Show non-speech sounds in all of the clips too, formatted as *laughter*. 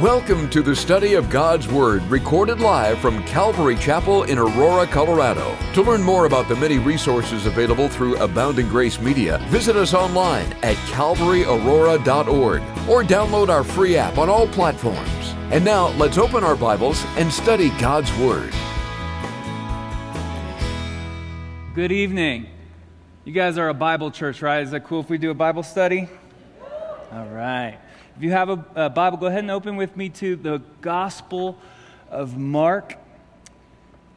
Welcome to the study of God's Word, recorded live from Calvary Chapel in Aurora, Colorado. To learn more about the many resources available through Abounding Grace Media, visit us online at calvaryaurora.org or download our free app on all platforms. And now, let's open our Bibles and study God's Word. Good evening. You guys are a Bible church, right? Is that cool if we do a Bible study? All right. If you have a, a, Bible, go ahead and open with me to the Gospel of Mark.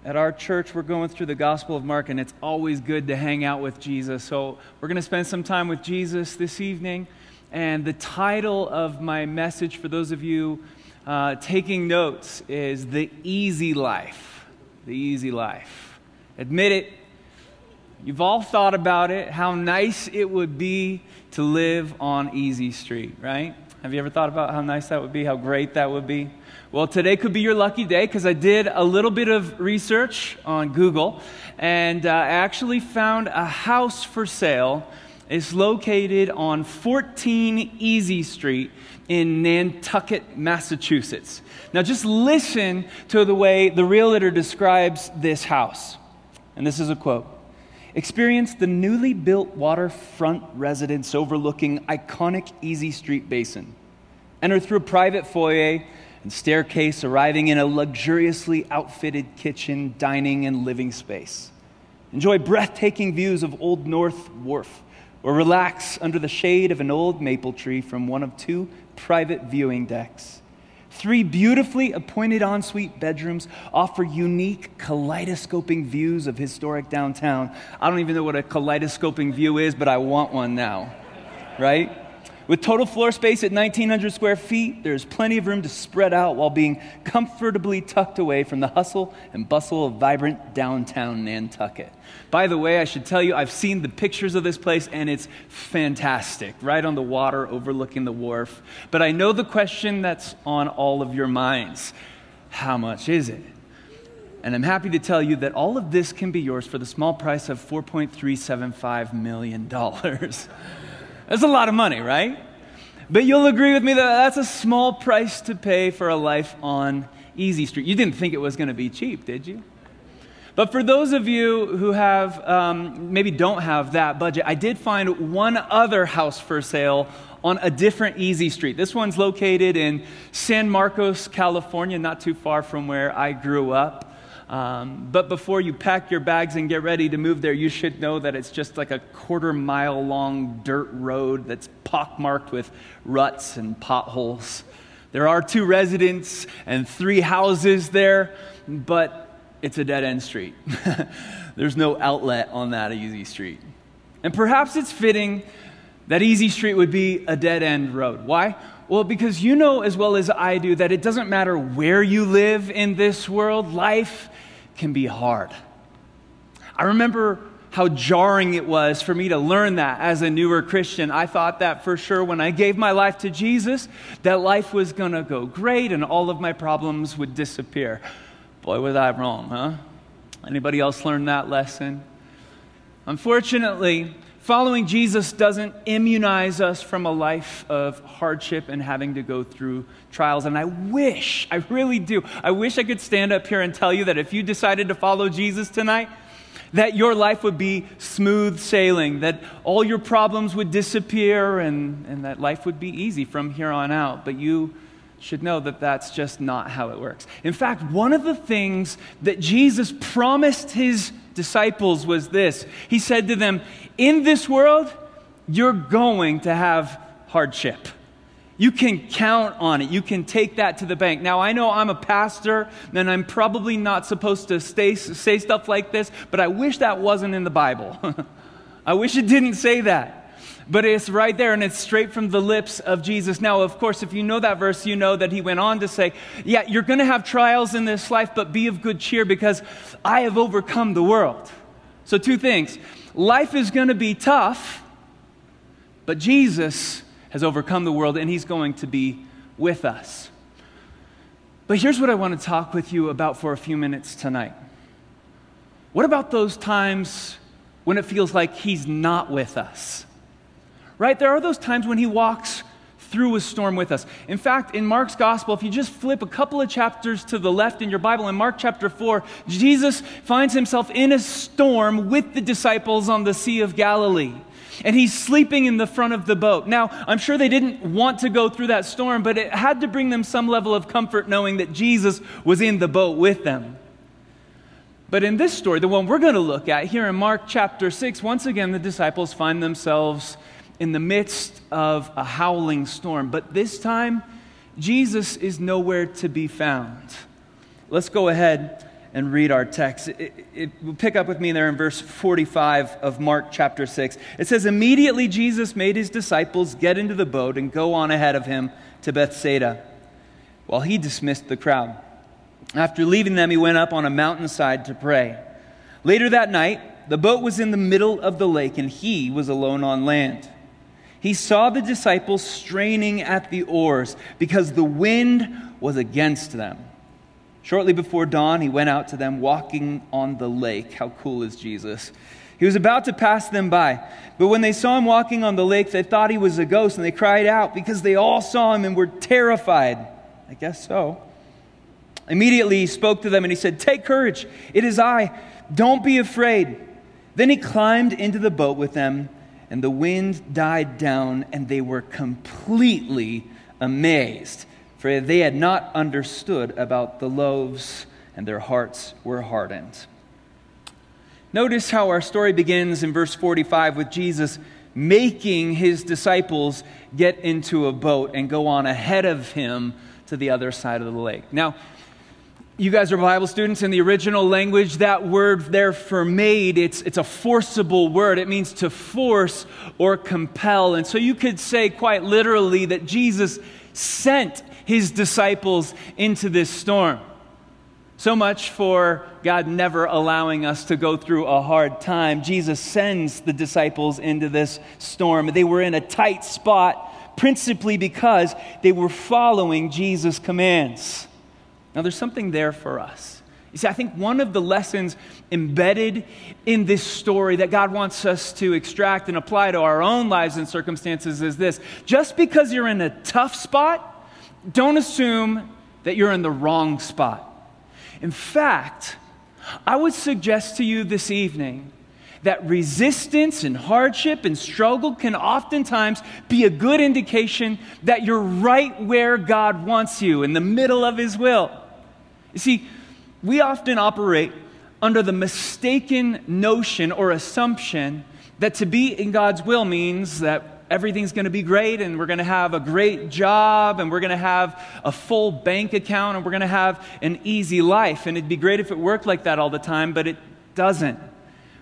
At our church, we're going through the Gospel of Mark, and it's always good to hang out with Jesus. So, we're going to spend some time with Jesus this evening. And the title of my message for those of you uh, taking notes is The Easy Life. The Easy Life. Admit it, you've all thought about it, how nice it would be to live on Easy Street, right? Have you ever thought about how nice that would be, how great that would be? Well, today could be your lucky day because I did a little bit of research on Google and uh, I actually found a house for sale. It's located on 14 Easy Street in Nantucket, Massachusetts. Now, just listen to the way the realtor describes this house. And this is a quote Experience the newly built waterfront residence overlooking iconic Easy Street Basin. Enter through a private foyer and staircase, arriving in a luxuriously outfitted kitchen, dining, and living space. Enjoy breathtaking views of Old North Wharf, or relax under the shade of an old maple tree from one of two private viewing decks. Three beautifully appointed ensuite bedrooms offer unique kaleidoscoping views of historic downtown. I don't even know what a kaleidoscoping view is, but I want one now, right? With total floor space at 1,900 square feet, there's plenty of room to spread out while being comfortably tucked away from the hustle and bustle of vibrant downtown Nantucket. By the way, I should tell you, I've seen the pictures of this place and it's fantastic, right on the water overlooking the wharf. But I know the question that's on all of your minds how much is it? And I'm happy to tell you that all of this can be yours for the small price of $4.375 million. *laughs* That's a lot of money, right? But you'll agree with me that that's a small price to pay for a life on Easy Street. You didn't think it was going to be cheap, did you? But for those of you who have, um, maybe don't have that budget, I did find one other house for sale on a different Easy Street. This one's located in San Marcos, California, not too far from where I grew up. Um, but before you pack your bags and get ready to move there, you should know that it's just like a quarter mile long dirt road that's pockmarked with ruts and potholes. There are two residents and three houses there, but it's a dead end street. *laughs* There's no outlet on that easy street. And perhaps it's fitting that Easy Street would be a dead end road. Why? Well, because you know as well as I do that it doesn't matter where you live in this world, life can be hard. I remember how jarring it was for me to learn that as a newer Christian. I thought that for sure when I gave my life to Jesus, that life was going to go great and all of my problems would disappear. Boy, was I wrong, huh? Anybody else learn that lesson? Unfortunately, Following Jesus doesn't immunize us from a life of hardship and having to go through trials. And I wish, I really do, I wish I could stand up here and tell you that if you decided to follow Jesus tonight, that your life would be smooth sailing, that all your problems would disappear, and, and that life would be easy from here on out. But you should know that that's just not how it works. In fact, one of the things that Jesus promised his disciples was this He said to them, In this world, you're going to have hardship. You can count on it. You can take that to the bank. Now, I know I'm a pastor and I'm probably not supposed to stay, say stuff like this, but I wish that wasn't in the Bible. *laughs* I wish it didn't say that but it's right there and it's straight from the lips of Jesus. Now, of course, if you know that verse, you know that he went on to say, Yeah, you're going to have trials in this life, but be of good cheer because I have overcome the world. So, two things life is going to be tough, but Jesus has overcome the world and he's going to be with us. But here's what I want to talk with you about for a few minutes tonight. What about those times when it feels like he's not with us? Right? There are those times when He walks through a storm with us. In fact, in Mark's gospel, if you just flip a couple of chapters to the left in your Bible, in Mark chapter 4, Jesus finds himself in a storm with the disciples on the Sea of Galilee. And he's sleeping in the front of the boat. Now, I'm sure they didn't want to go through that storm, but it had to bring them some level of comfort knowing that Jesus was in the boat with them. But in this story, the one we're going to look at here in Mark chapter 6, once again, the disciples find themselves in the midst of a howling storm. But this time, Jesus is nowhere to be found. Let's go ahead and read our text. It, it, it, pick up with me there in verse 45 of Mark chapter 6. It says, Immediately Jesus made his disciples get into the boat and go on ahead of him to Bethsaida, while he dismissed the crowd. After leaving them, he went up on a mountainside to pray. Later that night, the boat was in the middle of the lake, and he was alone on land he saw the disciples straining at the oars because the wind was against them. Shortly before dawn, he went out to them walking on the lake. How cool is Jesus? He was about to pass them by. But when they saw him walking on the lake, they thought he was a ghost and they cried out because they all saw him and were terrified. I guess so. Immediately he spoke to them and he said, Take courage, it is I. Don't be afraid. Then he climbed into the boat with them and the wind died down, and they were completely amazed, for they had not understood about the loaves, and their hearts were hardened. Notice how our story begins in verse 45 with Jesus making his disciples get into a boat and go on ahead of him to the other side of the lake. Now, you guys are Bible students. In the original language, that word there for made, it's, it's a forcible word. It means to force or compel. And so you could say quite literally that Jesus sent his disciples into this storm. So much for God never allowing us to go through a hard time. Jesus sends the disciples into this storm. They were in a tight spot principally because they were following Jesus' commands. Now, there's something there for us. You see, I think one of the lessons embedded in this story that God wants us to extract and apply to our own lives and circumstances is this just because you're in a tough spot, don't assume that you're in the wrong spot. In fact, I would suggest to you this evening that resistance and hardship and struggle can oftentimes be a good indication that you're right where God wants you, in the middle of His will. You see, we often operate under the mistaken notion or assumption that to be in God's will means that everything's going to be great and we're going to have a great job and we're going to have a full bank account and we're going to have an easy life. And it'd be great if it worked like that all the time, but it doesn't.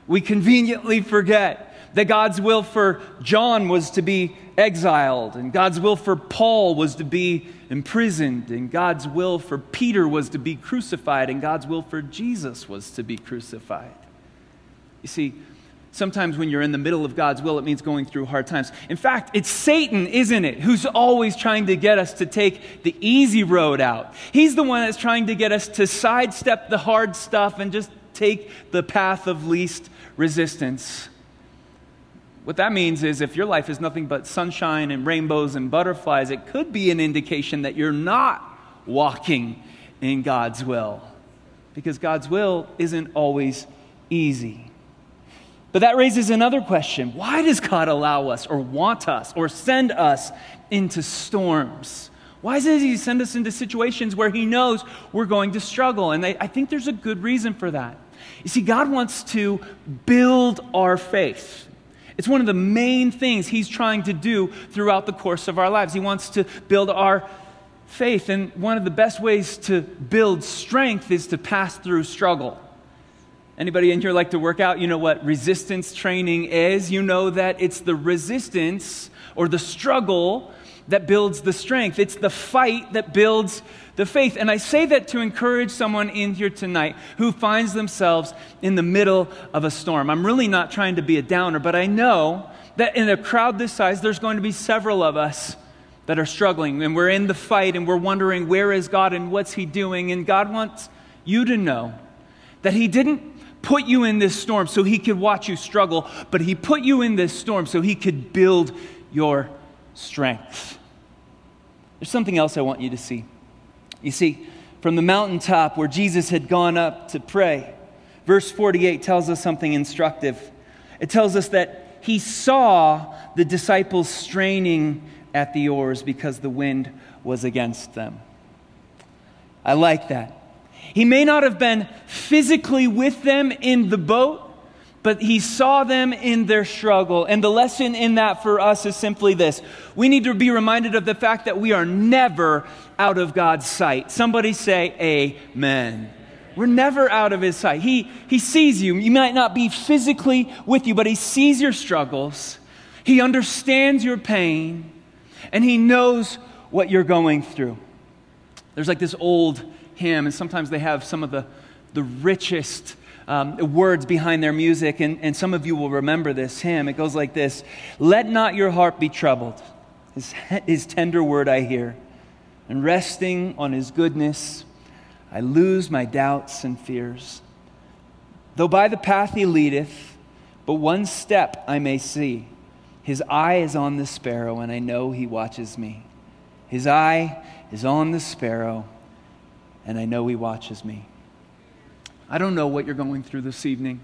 We conveniently forget that God's will for John was to be exiled, and God's will for Paul was to be imprisoned, and God's will for Peter was to be crucified, and God's will for Jesus was to be crucified. You see, sometimes when you're in the middle of God's will, it means going through hard times. In fact, it's Satan, isn't it, who's always trying to get us to take the easy road out. He's the one that's trying to get us to sidestep the hard stuff and just take the path of least resistance. What that means is if your life is nothing but sunshine and rainbows and butterflies, it could be an indication that you're not walking in God's will. Because God's will isn't always easy. But that raises another question why does God allow us or want us or send us into storms? Why does He send us into situations where He knows we're going to struggle? And I think there's a good reason for that. You see, God wants to build our faith. It's one of the main things He's trying to do throughout the course of our lives. He wants to build our faith, and one of the best ways to build strength is to pass through struggle. Anybody in here like to work out? You know what resistance training is? You know that it's the resistance or the struggle that builds the strength. It's the fight that builds the faith. And I say that to encourage someone in here tonight who finds themselves in the middle of a storm. I'm really not trying to be a downer, but I know that in a crowd this size, there's going to be several of us that are struggling and we're in the fight and we're wondering where is God and what's He doing. And God wants you to know that He didn't put you in this storm so He could watch you struggle, but He put you in this storm so He could build your strength. there's something else I want you to see. You see, from the mountaintop where Jesus had gone up to pray, verse 48 tells us something instructive. It tells us that he saw the disciples straining at the oars because the wind was against them. I like that. He may not have been physically with them in the boat, but he saw them in their struggle. And the lesson in that for us is simply this we need to be reminded of the fact that we are never out of God's sight. Somebody say, Amen. We're never out of his sight. He, he sees you. You might not be physically with you, but he sees your struggles. He understands your pain, and he knows what you're going through. There's like this old hymn, and sometimes they have some of the, the richest um, words behind their music, and, and some of you will remember this hymn. It goes like this Let not your heart be troubled, his, his tender word I hear, and resting on his goodness, I lose my doubts and fears. Though by the path he leadeth, but one step I may see. His eye is on the sparrow, and I know he watches me. His eye is on the sparrow, and I know he watches me. I don't know what you're going through this evening.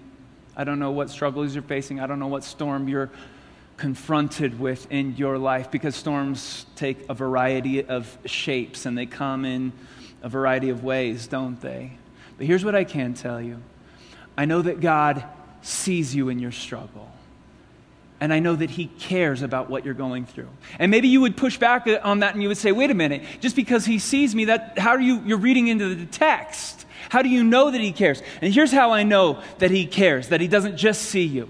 I don't know what struggles you're facing. I don't know what storm you're confronted with in your life because storms take a variety of shapes and they come in a variety of ways, don't they? But here's what I can tell you I know that God sees you in your struggle. And I know that He cares about what you're going through. And maybe you would push back on that and you would say, wait a minute, just because He sees me, that, how are you, you're reading into the text? How do you know that He cares? And here's how I know that He cares, that He doesn't just see you.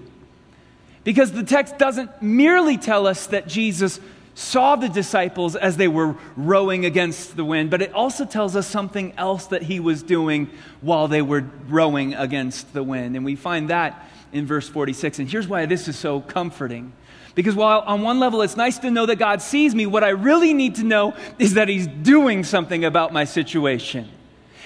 Because the text doesn't merely tell us that Jesus saw the disciples as they were rowing against the wind, but it also tells us something else that he was doing while they were rowing against the wind. And we find that in verse 46. And here's why this is so comforting. Because while on one level it's nice to know that God sees me, what I really need to know is that he's doing something about my situation.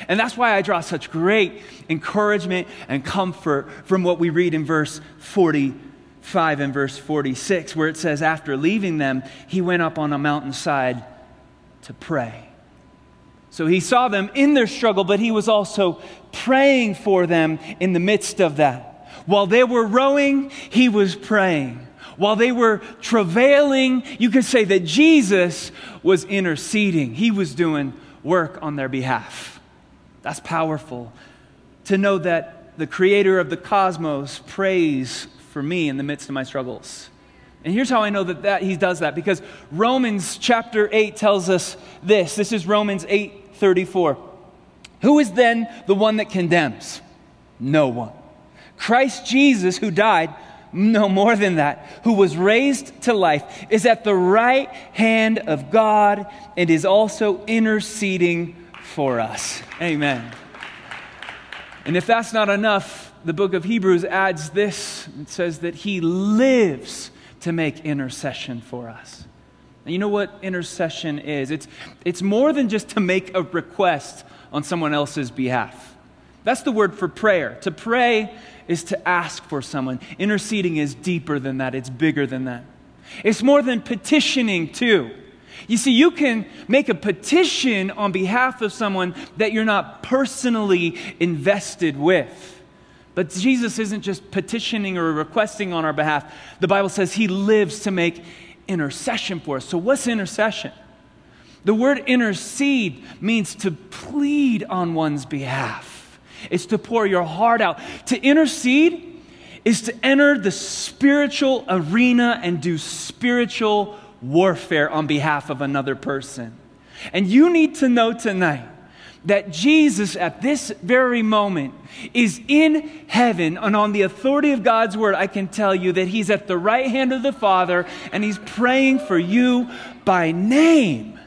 And that's why I draw such great encouragement and comfort from what we read in verse 45 and verse 46, where it says, After leaving them, he went up on a mountainside to pray. So he saw them in their struggle, but he was also praying for them in the midst of that. While they were rowing, he was praying. While they were travailing, you could say that Jesus was interceding. He was doing work on their behalf. That's powerful. To know that the creator of the cosmos prays for me in the midst of my struggles. And here's how I know that, that he does that because Romans chapter 8 tells us this. This is Romans 8 34. Who is then the one that condemns? No one. Christ Jesus, who died, no more than that, who was raised to life, is at the right hand of God and is also interceding for us. Amen. And if that's not enough, the book of Hebrews adds this it says that he lives to make intercession for us. And you know what intercession is? It's, it's more than just to make a request on someone else's behalf. That's the word for prayer. To pray is to ask for someone. Interceding is deeper than that, it's bigger than that. It's more than petitioning, too. You see, you can make a petition on behalf of someone that you're not personally invested with. But Jesus isn't just petitioning or requesting on our behalf. The Bible says he lives to make intercession for us. So, what's intercession? The word intercede means to plead on one's behalf, it's to pour your heart out. To intercede is to enter the spiritual arena and do spiritual warfare on behalf of another person. And you need to know tonight that Jesus, at this very moment, is in heaven, and on the authority of God's word, I can tell you that He's at the right hand of the Father and He's praying for you by name.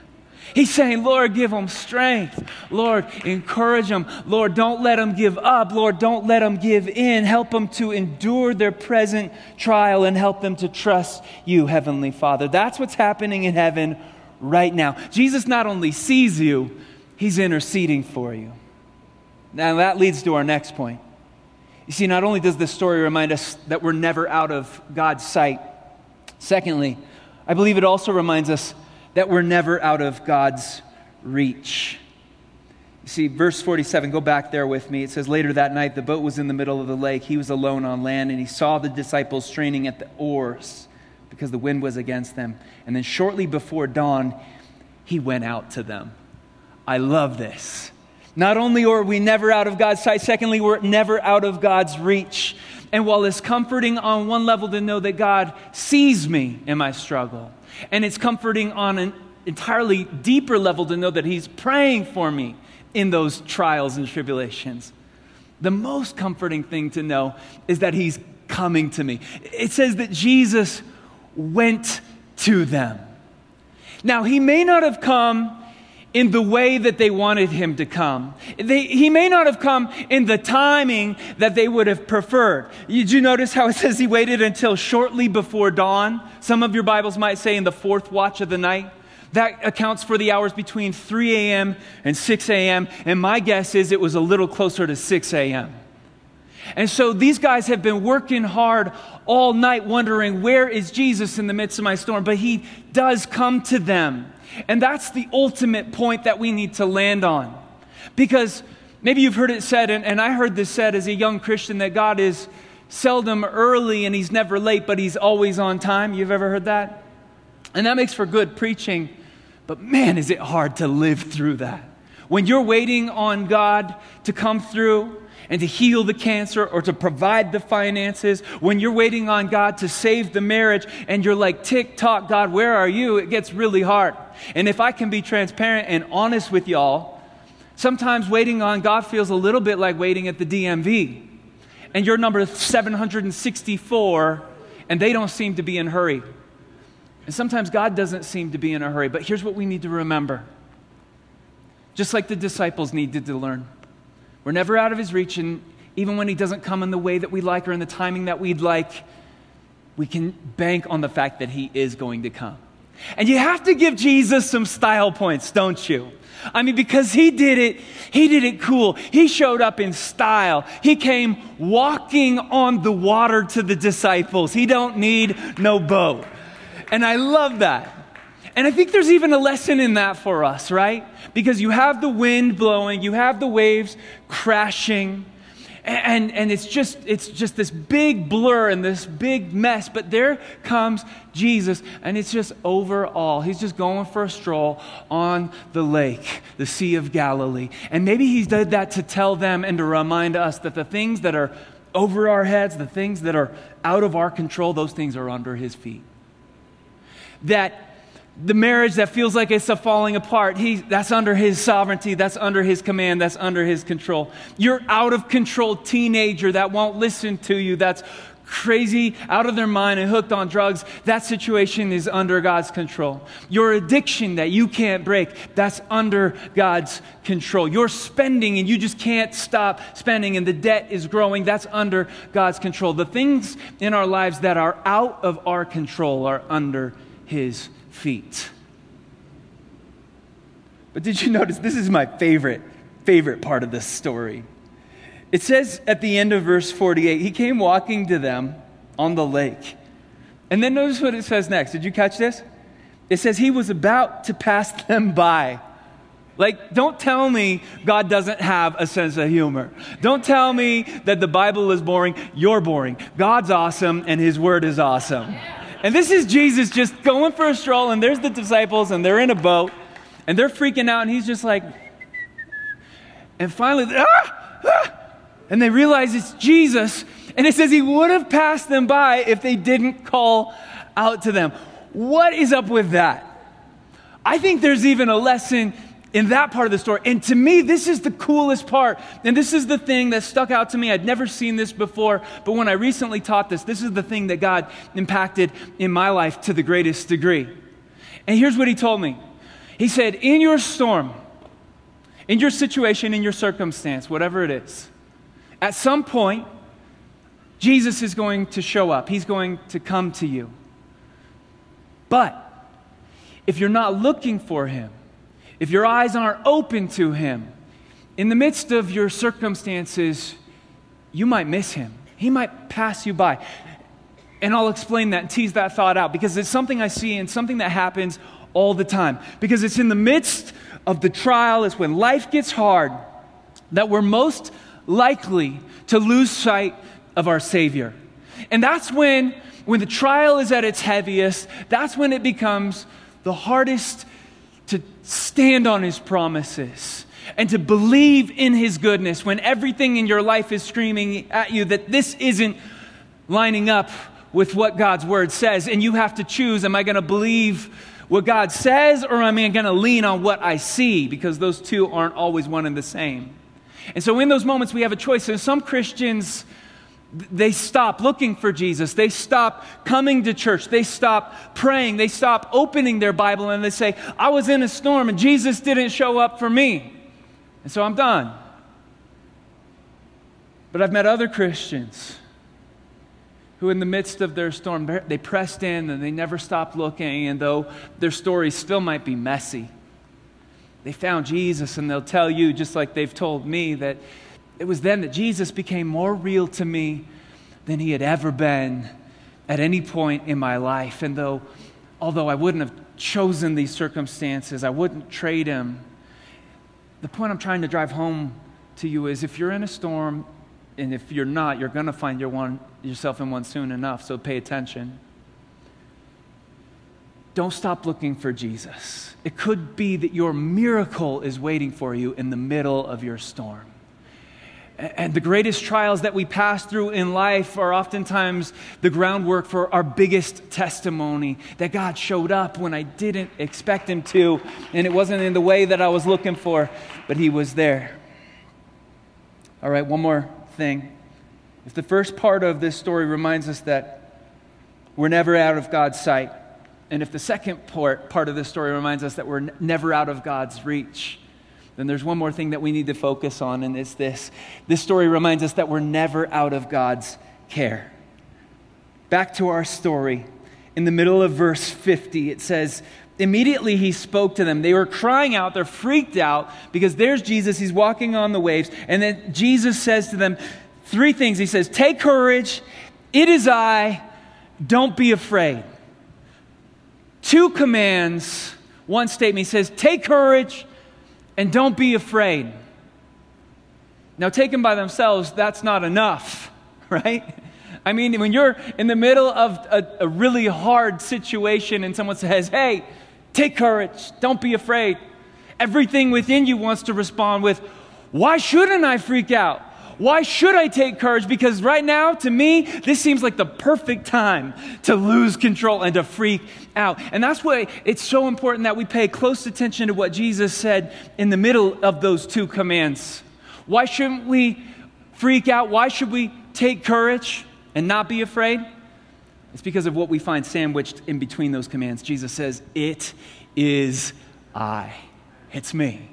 He's saying, Lord, give them strength. Lord, encourage them. Lord, don't let them give up. Lord, don't let them give in. Help them to endure their present trial and help them to trust you, Heavenly Father. That's what's happening in heaven right now. Jesus not only sees you, He's interceding for you. Now, that leads to our next point. You see, not only does this story remind us that we're never out of God's sight, secondly, I believe it also reminds us that we're never out of God's reach. You see, verse 47, go back there with me. It says, Later that night, the boat was in the middle of the lake. He was alone on land, and he saw the disciples straining at the oars because the wind was against them. And then shortly before dawn, he went out to them. I love this. Not only are we never out of God's sight, secondly, we're never out of God's reach. And while it's comforting on one level to know that God sees me in my struggle, and it's comforting on an entirely deeper level to know that He's praying for me in those trials and tribulations. The most comforting thing to know is that He's coming to me. It says that Jesus went to them. Now, He may not have come in the way that they wanted him to come. They, he may not have come in the timing that they would have preferred. Did you notice how it *laughs* says he waited until shortly before dawn? Some of your Bibles might say in the fourth watch of the night. That accounts for the hours between 3 a.m. and 6 a.m. And my guess is it was a little closer to 6 a.m. And so these guys have been working hard all night, wondering, where is Jesus in the midst of my storm? But he does come to them. And that's the ultimate point that we need to land on. Because maybe you've heard it said, and, and I heard this said as a young Christian, that God is seldom early and he's never late, but he's always on time. You've ever heard that? And that makes for good preaching. But man, is it hard to live through that. When you're waiting on God to come through and to heal the cancer or to provide the finances, when you're waiting on God to save the marriage and you're like, tick tock, God, where are you? It gets really hard. And if I can be transparent and honest with y'all, sometimes waiting on God feels a little bit like waiting at the DMV. And you're number 764, and they don't seem to be in a hurry. And sometimes God doesn't seem to be in a hurry. But here's what we need to remember just like the disciples needed to learn. We're never out of his reach, and even when he doesn't come in the way that we like or in the timing that we'd like, we can bank on the fact that he is going to come. And you have to give Jesus some style points, don't you? I mean, because he did it, he did it cool. He showed up in style. He came walking on the water to the disciples. He don't need no boat. And I love that. And I think there's even a lesson in that for us, right? Because you have the wind blowing, you have the waves crashing, and, and it's just it's just this big blur and this big mess. But there comes Jesus, and it's just overall. He's just going for a stroll on the lake, the Sea of Galilee. And maybe he did that to tell them and to remind us that the things that are over our heads, the things that are out of our control, those things are under his feet. That the marriage that feels like it's falling apart, he, that's under his sovereignty, that's under his command, that's under his control. Your out of control teenager that won't listen to you, that's crazy, out of their mind, and hooked on drugs, that situation is under God's control. Your addiction that you can't break, that's under God's control. Your spending and you just can't stop spending, and the debt is growing, that's under God's control. The things in our lives that are out of our control are under His feet. But did you notice this is my favorite, favorite part of this story? It says at the end of verse 48, he came walking to them on the lake. And then notice what it says next. Did you catch this? It says he was about to pass *laughs* them by. Like, don't tell me God doesn't have a sense of humor. Don't tell me that the Bible is boring. You're boring. God's awesome and his word is awesome. And this is Jesus just going for a stroll, and there's the disciples, and they're in a boat, and they're freaking out, and he's just like, and finally, ah, ah, and they realize it's Jesus, and it says he would have passed them by if they didn't call out to them. What is up with that? I think there's even a lesson in that part of the story. And to me, this is the coolest part. And this is the thing that stuck out to me. I'd never seen this before, but when I recently taught this, this is the thing that God impacted in my life to the greatest degree. And here's what He told me He said, In your storm, in your situation, in your circumstance, whatever it is, at some point, Jesus is going to show up. He's going to come to you. But if you're not looking for Him, if your eyes aren't open to Him, in the midst of your circumstances, you might miss Him. He might pass you by. And I'll explain that and tease that thought out because it's something I see and something that happens all the time. Because it's in the midst of the trial, it's when life gets hard, that we're most likely to lose sight of our Savior. And that's when, when the trial is at its heaviest, that's when it becomes the hardest stand on His promises and to believe in His goodness when everything in your life is screaming at you that this isn't lining up with what God's Word says. And you have to choose am I going to believe what God says or am I going to lean on what I see? Because those two aren't always one and the same. And so in those moments, we have a choice. And some Christians, they stop looking for Jesus. They stop coming to church. They stop praying. They stop opening their Bible and they say, I was in a storm and Jesus didn't show up for me. And so I'm done. But I've met other Christians who, in the midst of their storm, they pressed in and they never stopped looking. And though their story still might be messy, they found Jesus and they'll tell you, just like they've told me, that it was then that Jesus became more real to me than he had ever been at any point in my life. And though, although I wouldn't have chosen these circumstances, I wouldn't trade him. The point I'm trying to drive home to you is if you're in a storm, and if you're not, you're going to find your one, yourself in one soon enough, so pay attention. Don't stop looking for Jesus. It could be that your miracle is waiting for you in the middle of your storm. And the greatest trials that we pass through in life are oftentimes the groundwork for our biggest testimony that God showed up when I didn't expect Him to, and it wasn't in the way that I was looking for, but He was there. All right, one more thing. If the first part of this story reminds us that we're never out of God's sight, and if the second part, part of this story reminds us that we're never out of God's reach, then there's one more thing that we need to focus on, and it's this. This story reminds us that we're never out of God's care. Back to our story. In the middle of verse 50, it says, Immediately he spoke to them. They were crying out, they're freaked out because there's Jesus, he's walking on the waves. And then Jesus says to them three things. He says, Take courage, it is I, don't be afraid. Two commands, one statement. He says, Take courage, and don't be afraid. Now, taken by themselves, that's not enough, *laughs* right? I mean, when you're in the middle of a, a, really hard situation and someone says, hey, take courage, don't be afraid, everything within you wants to respond with, why shouldn't I freak out? Why should I take courage? Because right now, to me, this seems like the perfect time to lose control and to freak out. And that's why it's so important that we pay close attention to what Jesus said in the middle of those two commands. Why shouldn't we freak out? Why should we take courage and not be afraid? It's because of what we find sandwiched in between those commands. Jesus says, It is I. It's me.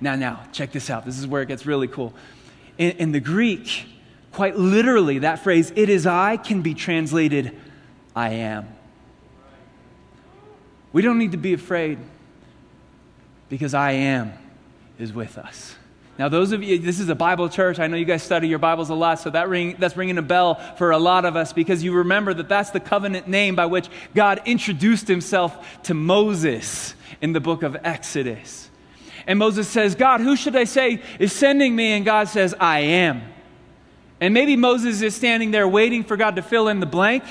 Now, now, check this out. This is where it gets really cool. In, in the Greek, quite literally, that phrase, it is I, can be translated, I am. We don't need to be afraid because I am is with us. Now, those of you, this is a Bible church. I know you guys study your Bibles a lot, so that ring, that's ringing a bell for a lot of us because you remember that that's the covenant name by which God introduced himself to Moses in the book of Exodus. And Moses says, God, who should I say is sending me? And God says, I am. And maybe Moses is standing there waiting for God to fill in the blank,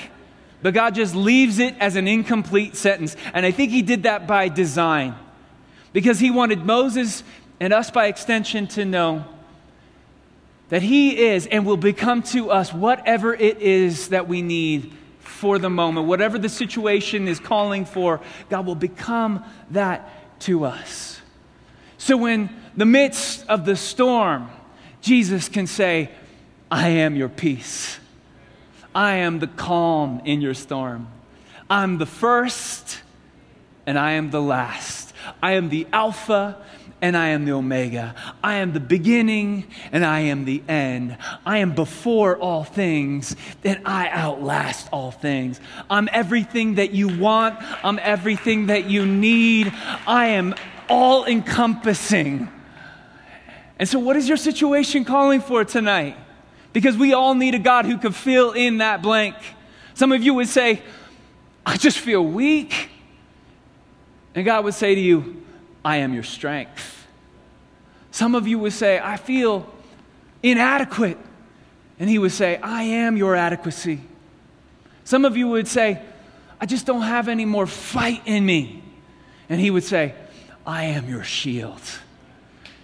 but God just leaves it as an incomplete sentence. And I think he did that by design because he wanted Moses and us by extension to know that he is and will become to us whatever it is that we need for the moment, whatever the situation is calling for, God will become that to us. So, in the midst of the storm, Jesus can say, I am your peace. I am the calm in your storm. I'm the first and I am the last. I am the Alpha and I am the Omega. I am the beginning and I am the end. I am before all things and I outlast all things. I'm everything that you want. I'm everything that you need. I am all encompassing. And so, what is your situation calling for tonight? Because we all need a God who could fill in that blank. Some of you would say, I just feel weak. And God would say to you, I am your strength. Some of you would say, I feel inadequate. And He would say, I am your adequacy. Some of you would say, I just don't have any more fight in me. And He would say, I am your shield.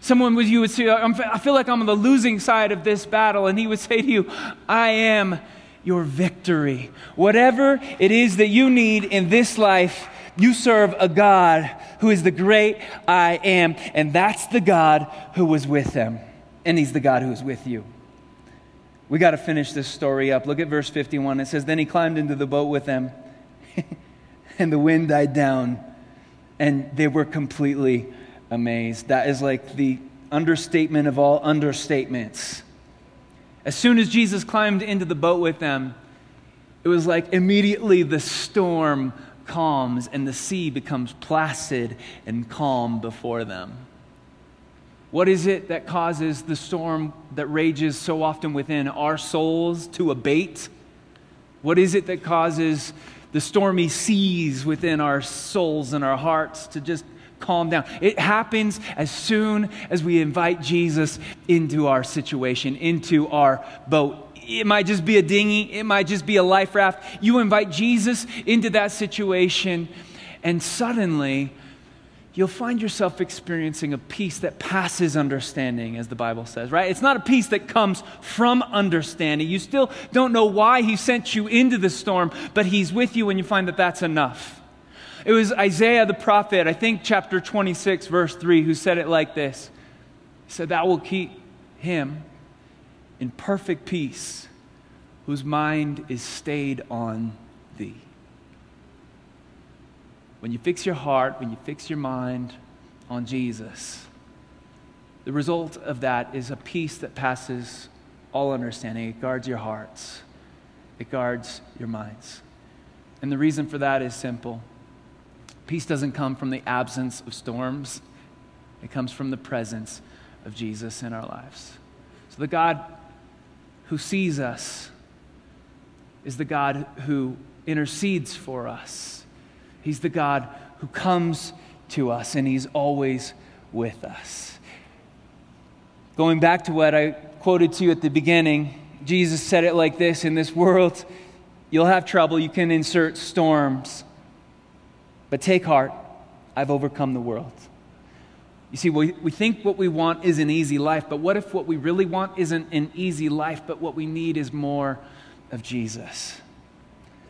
Someone with you would say, I feel like I'm on the losing side of this battle. And he would say to you, I am your victory. Whatever it is that you need in this life, you serve a God who is the great I am. And that's the God who was with them. And he's the God who is with you. We got to finish this story up. Look at verse 51. It says, Then he climbed into the boat with them, *laughs* and the wind died down, and they were completely amazed. That is like the understatement of all understatements. As soon as Jesus climbed into the boat with them, it was like immediately the storm calms and the sea becomes placid and calm before them. What is it that causes the storm that rages so often within our souls to abate? What is it that causes the stormy seas within our souls and our hearts to just calm down. It happens as soon as we invite Jesus into our situation, into our boat. It might just be a dinghy, it might just be a life raft. You invite Jesus into that situation, and suddenly you'll find yourself experiencing a peace that passes understanding, as the Bible says, right? It's not a peace that comes from understanding. You still don't know why He sent you into the storm, but He's with you, and you find that that's enough. It was Isaiah the prophet, I think chapter 26, verse 3, who said it like this He said, That will keep him in perfect peace, whose mind is stayed on thee. When you fix your heart, when you fix your mind on Jesus, the result of that is a peace that passes all understanding. It guards your hearts, it guards your minds. And the reason for that is simple Peace doesn't come from the absence of storms, it comes from the presence of Jesus in our lives. So the God who sees us is the God who intercedes for us. He's the God who comes to us, and He's always with us. Going back to what I quoted to you at the beginning, Jesus said it like this In this world, you'll have trouble. You can insert storms. But take heart, I've overcome the world. You see, we, we think what we want is an easy life, but what if what we really want isn't an easy life, but what we need is more of Jesus?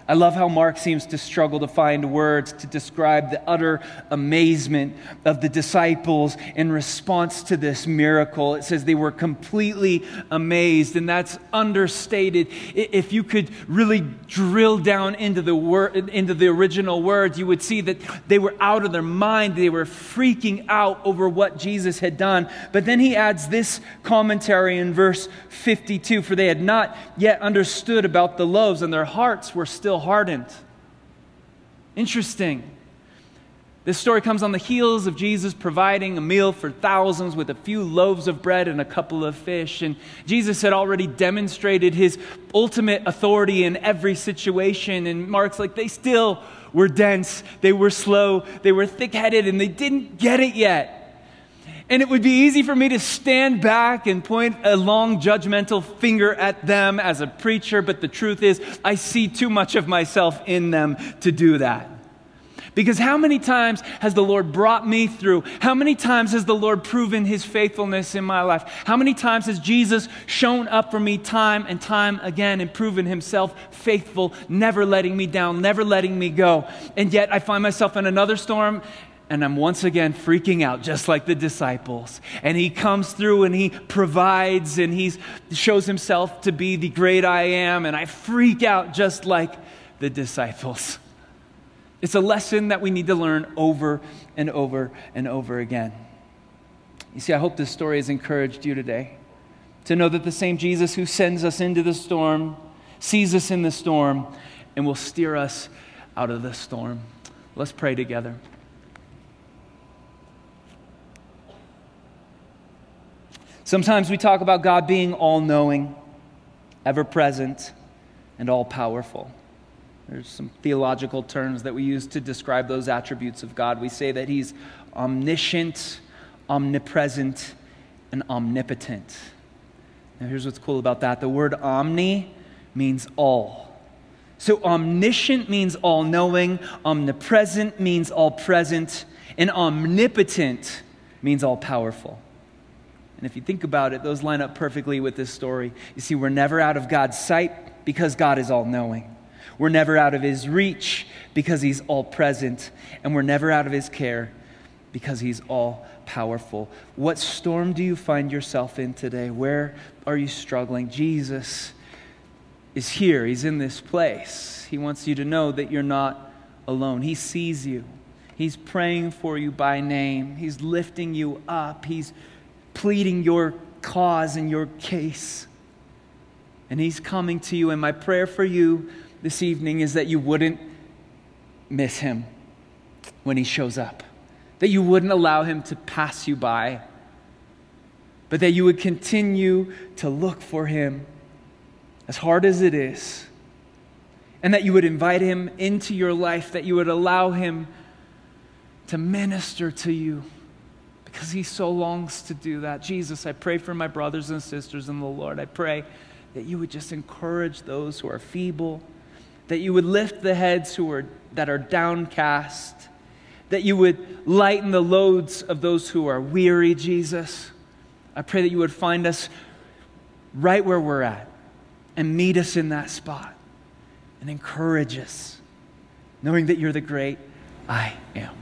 I love how Mark seems to struggle to find words to describe the utter amazement of the disciples in response to this miracle. It says they were completely amazed, and that's understated. If you could really drill down into the, word, into the original words, you would see that they were out of their mind. They were freaking out over what Jesus had done. But then he adds this commentary in verse 52 For they had not yet understood about the loaves, and their hearts were still still hardened. Interesting. This story comes on the heels of Jesus providing a meal for thousands with a few loaves of bread and a couple of fish. And Jesus had already demonstrated his ultimate authority in every situation. And Mark's like, they still were dense, they were slow, they were thick headed, and they didn't get it yet. And it would be easy for me to stand back and point a long judgmental finger at them as a preacher, but the truth is, I see too much of myself in them to do that. Because how many times has the Lord brought me through? How many times has the Lord proven his faithfulness in my life? How many times has Jesus shown up for me time and time again and proven himself faithful, never letting me down, never letting me go? And yet I find myself in another storm and I'm once again freaking out, just like the disciples. And he comes through and he provides and he shows himself to be the great I am, and I freak out just like the disciples. It's a lesson that we need to learn over and over and over again. You see, I hope this story has encouraged you today to know that the same Jesus who sends us into the storm sees us in the storm and will steer us out of the storm. Let's pray together. Sometimes we talk about God being all knowing, ever present, and all powerful. There's some theological terms that we use to describe those attributes of God. We say that He's omniscient, omnipresent, and omnipotent. Now, here's what's cool about that the word omni means all. So, omniscient means all knowing, omnipresent means all present, and omnipotent means all powerful. And if you think about it, those line up perfectly with this story. You see, we're never out of God's sight because God is all knowing. We're never out of His reach because He's all present. And we're never out of His care because He's all powerful. What storm do you find yourself in today? Where are you struggling? Jesus is here, He's in this place. He wants you to know that you're not alone. He sees you, He's praying for you by name, He's lifting you up, He's pleading your cause and your case. And He's coming to you. And my prayer for you this evening is that you wouldn't miss Him when He shows up, that you wouldn't allow Him to pass you by, but that you would continue to look for Him as hard as it is. And that you would invite him into your life, that you would allow him to minister to you because he so longs to do that. Jesus, I pray for my brothers and sisters in the Lord. I pray that you would just encourage those who are feeble, that you would lift the heads who are, that are downcast, that you would lighten the loads of those who are weary, Jesus. I pray that you would find us right where we're at and meet us in that spot and encourage us, knowing that you're the great I am.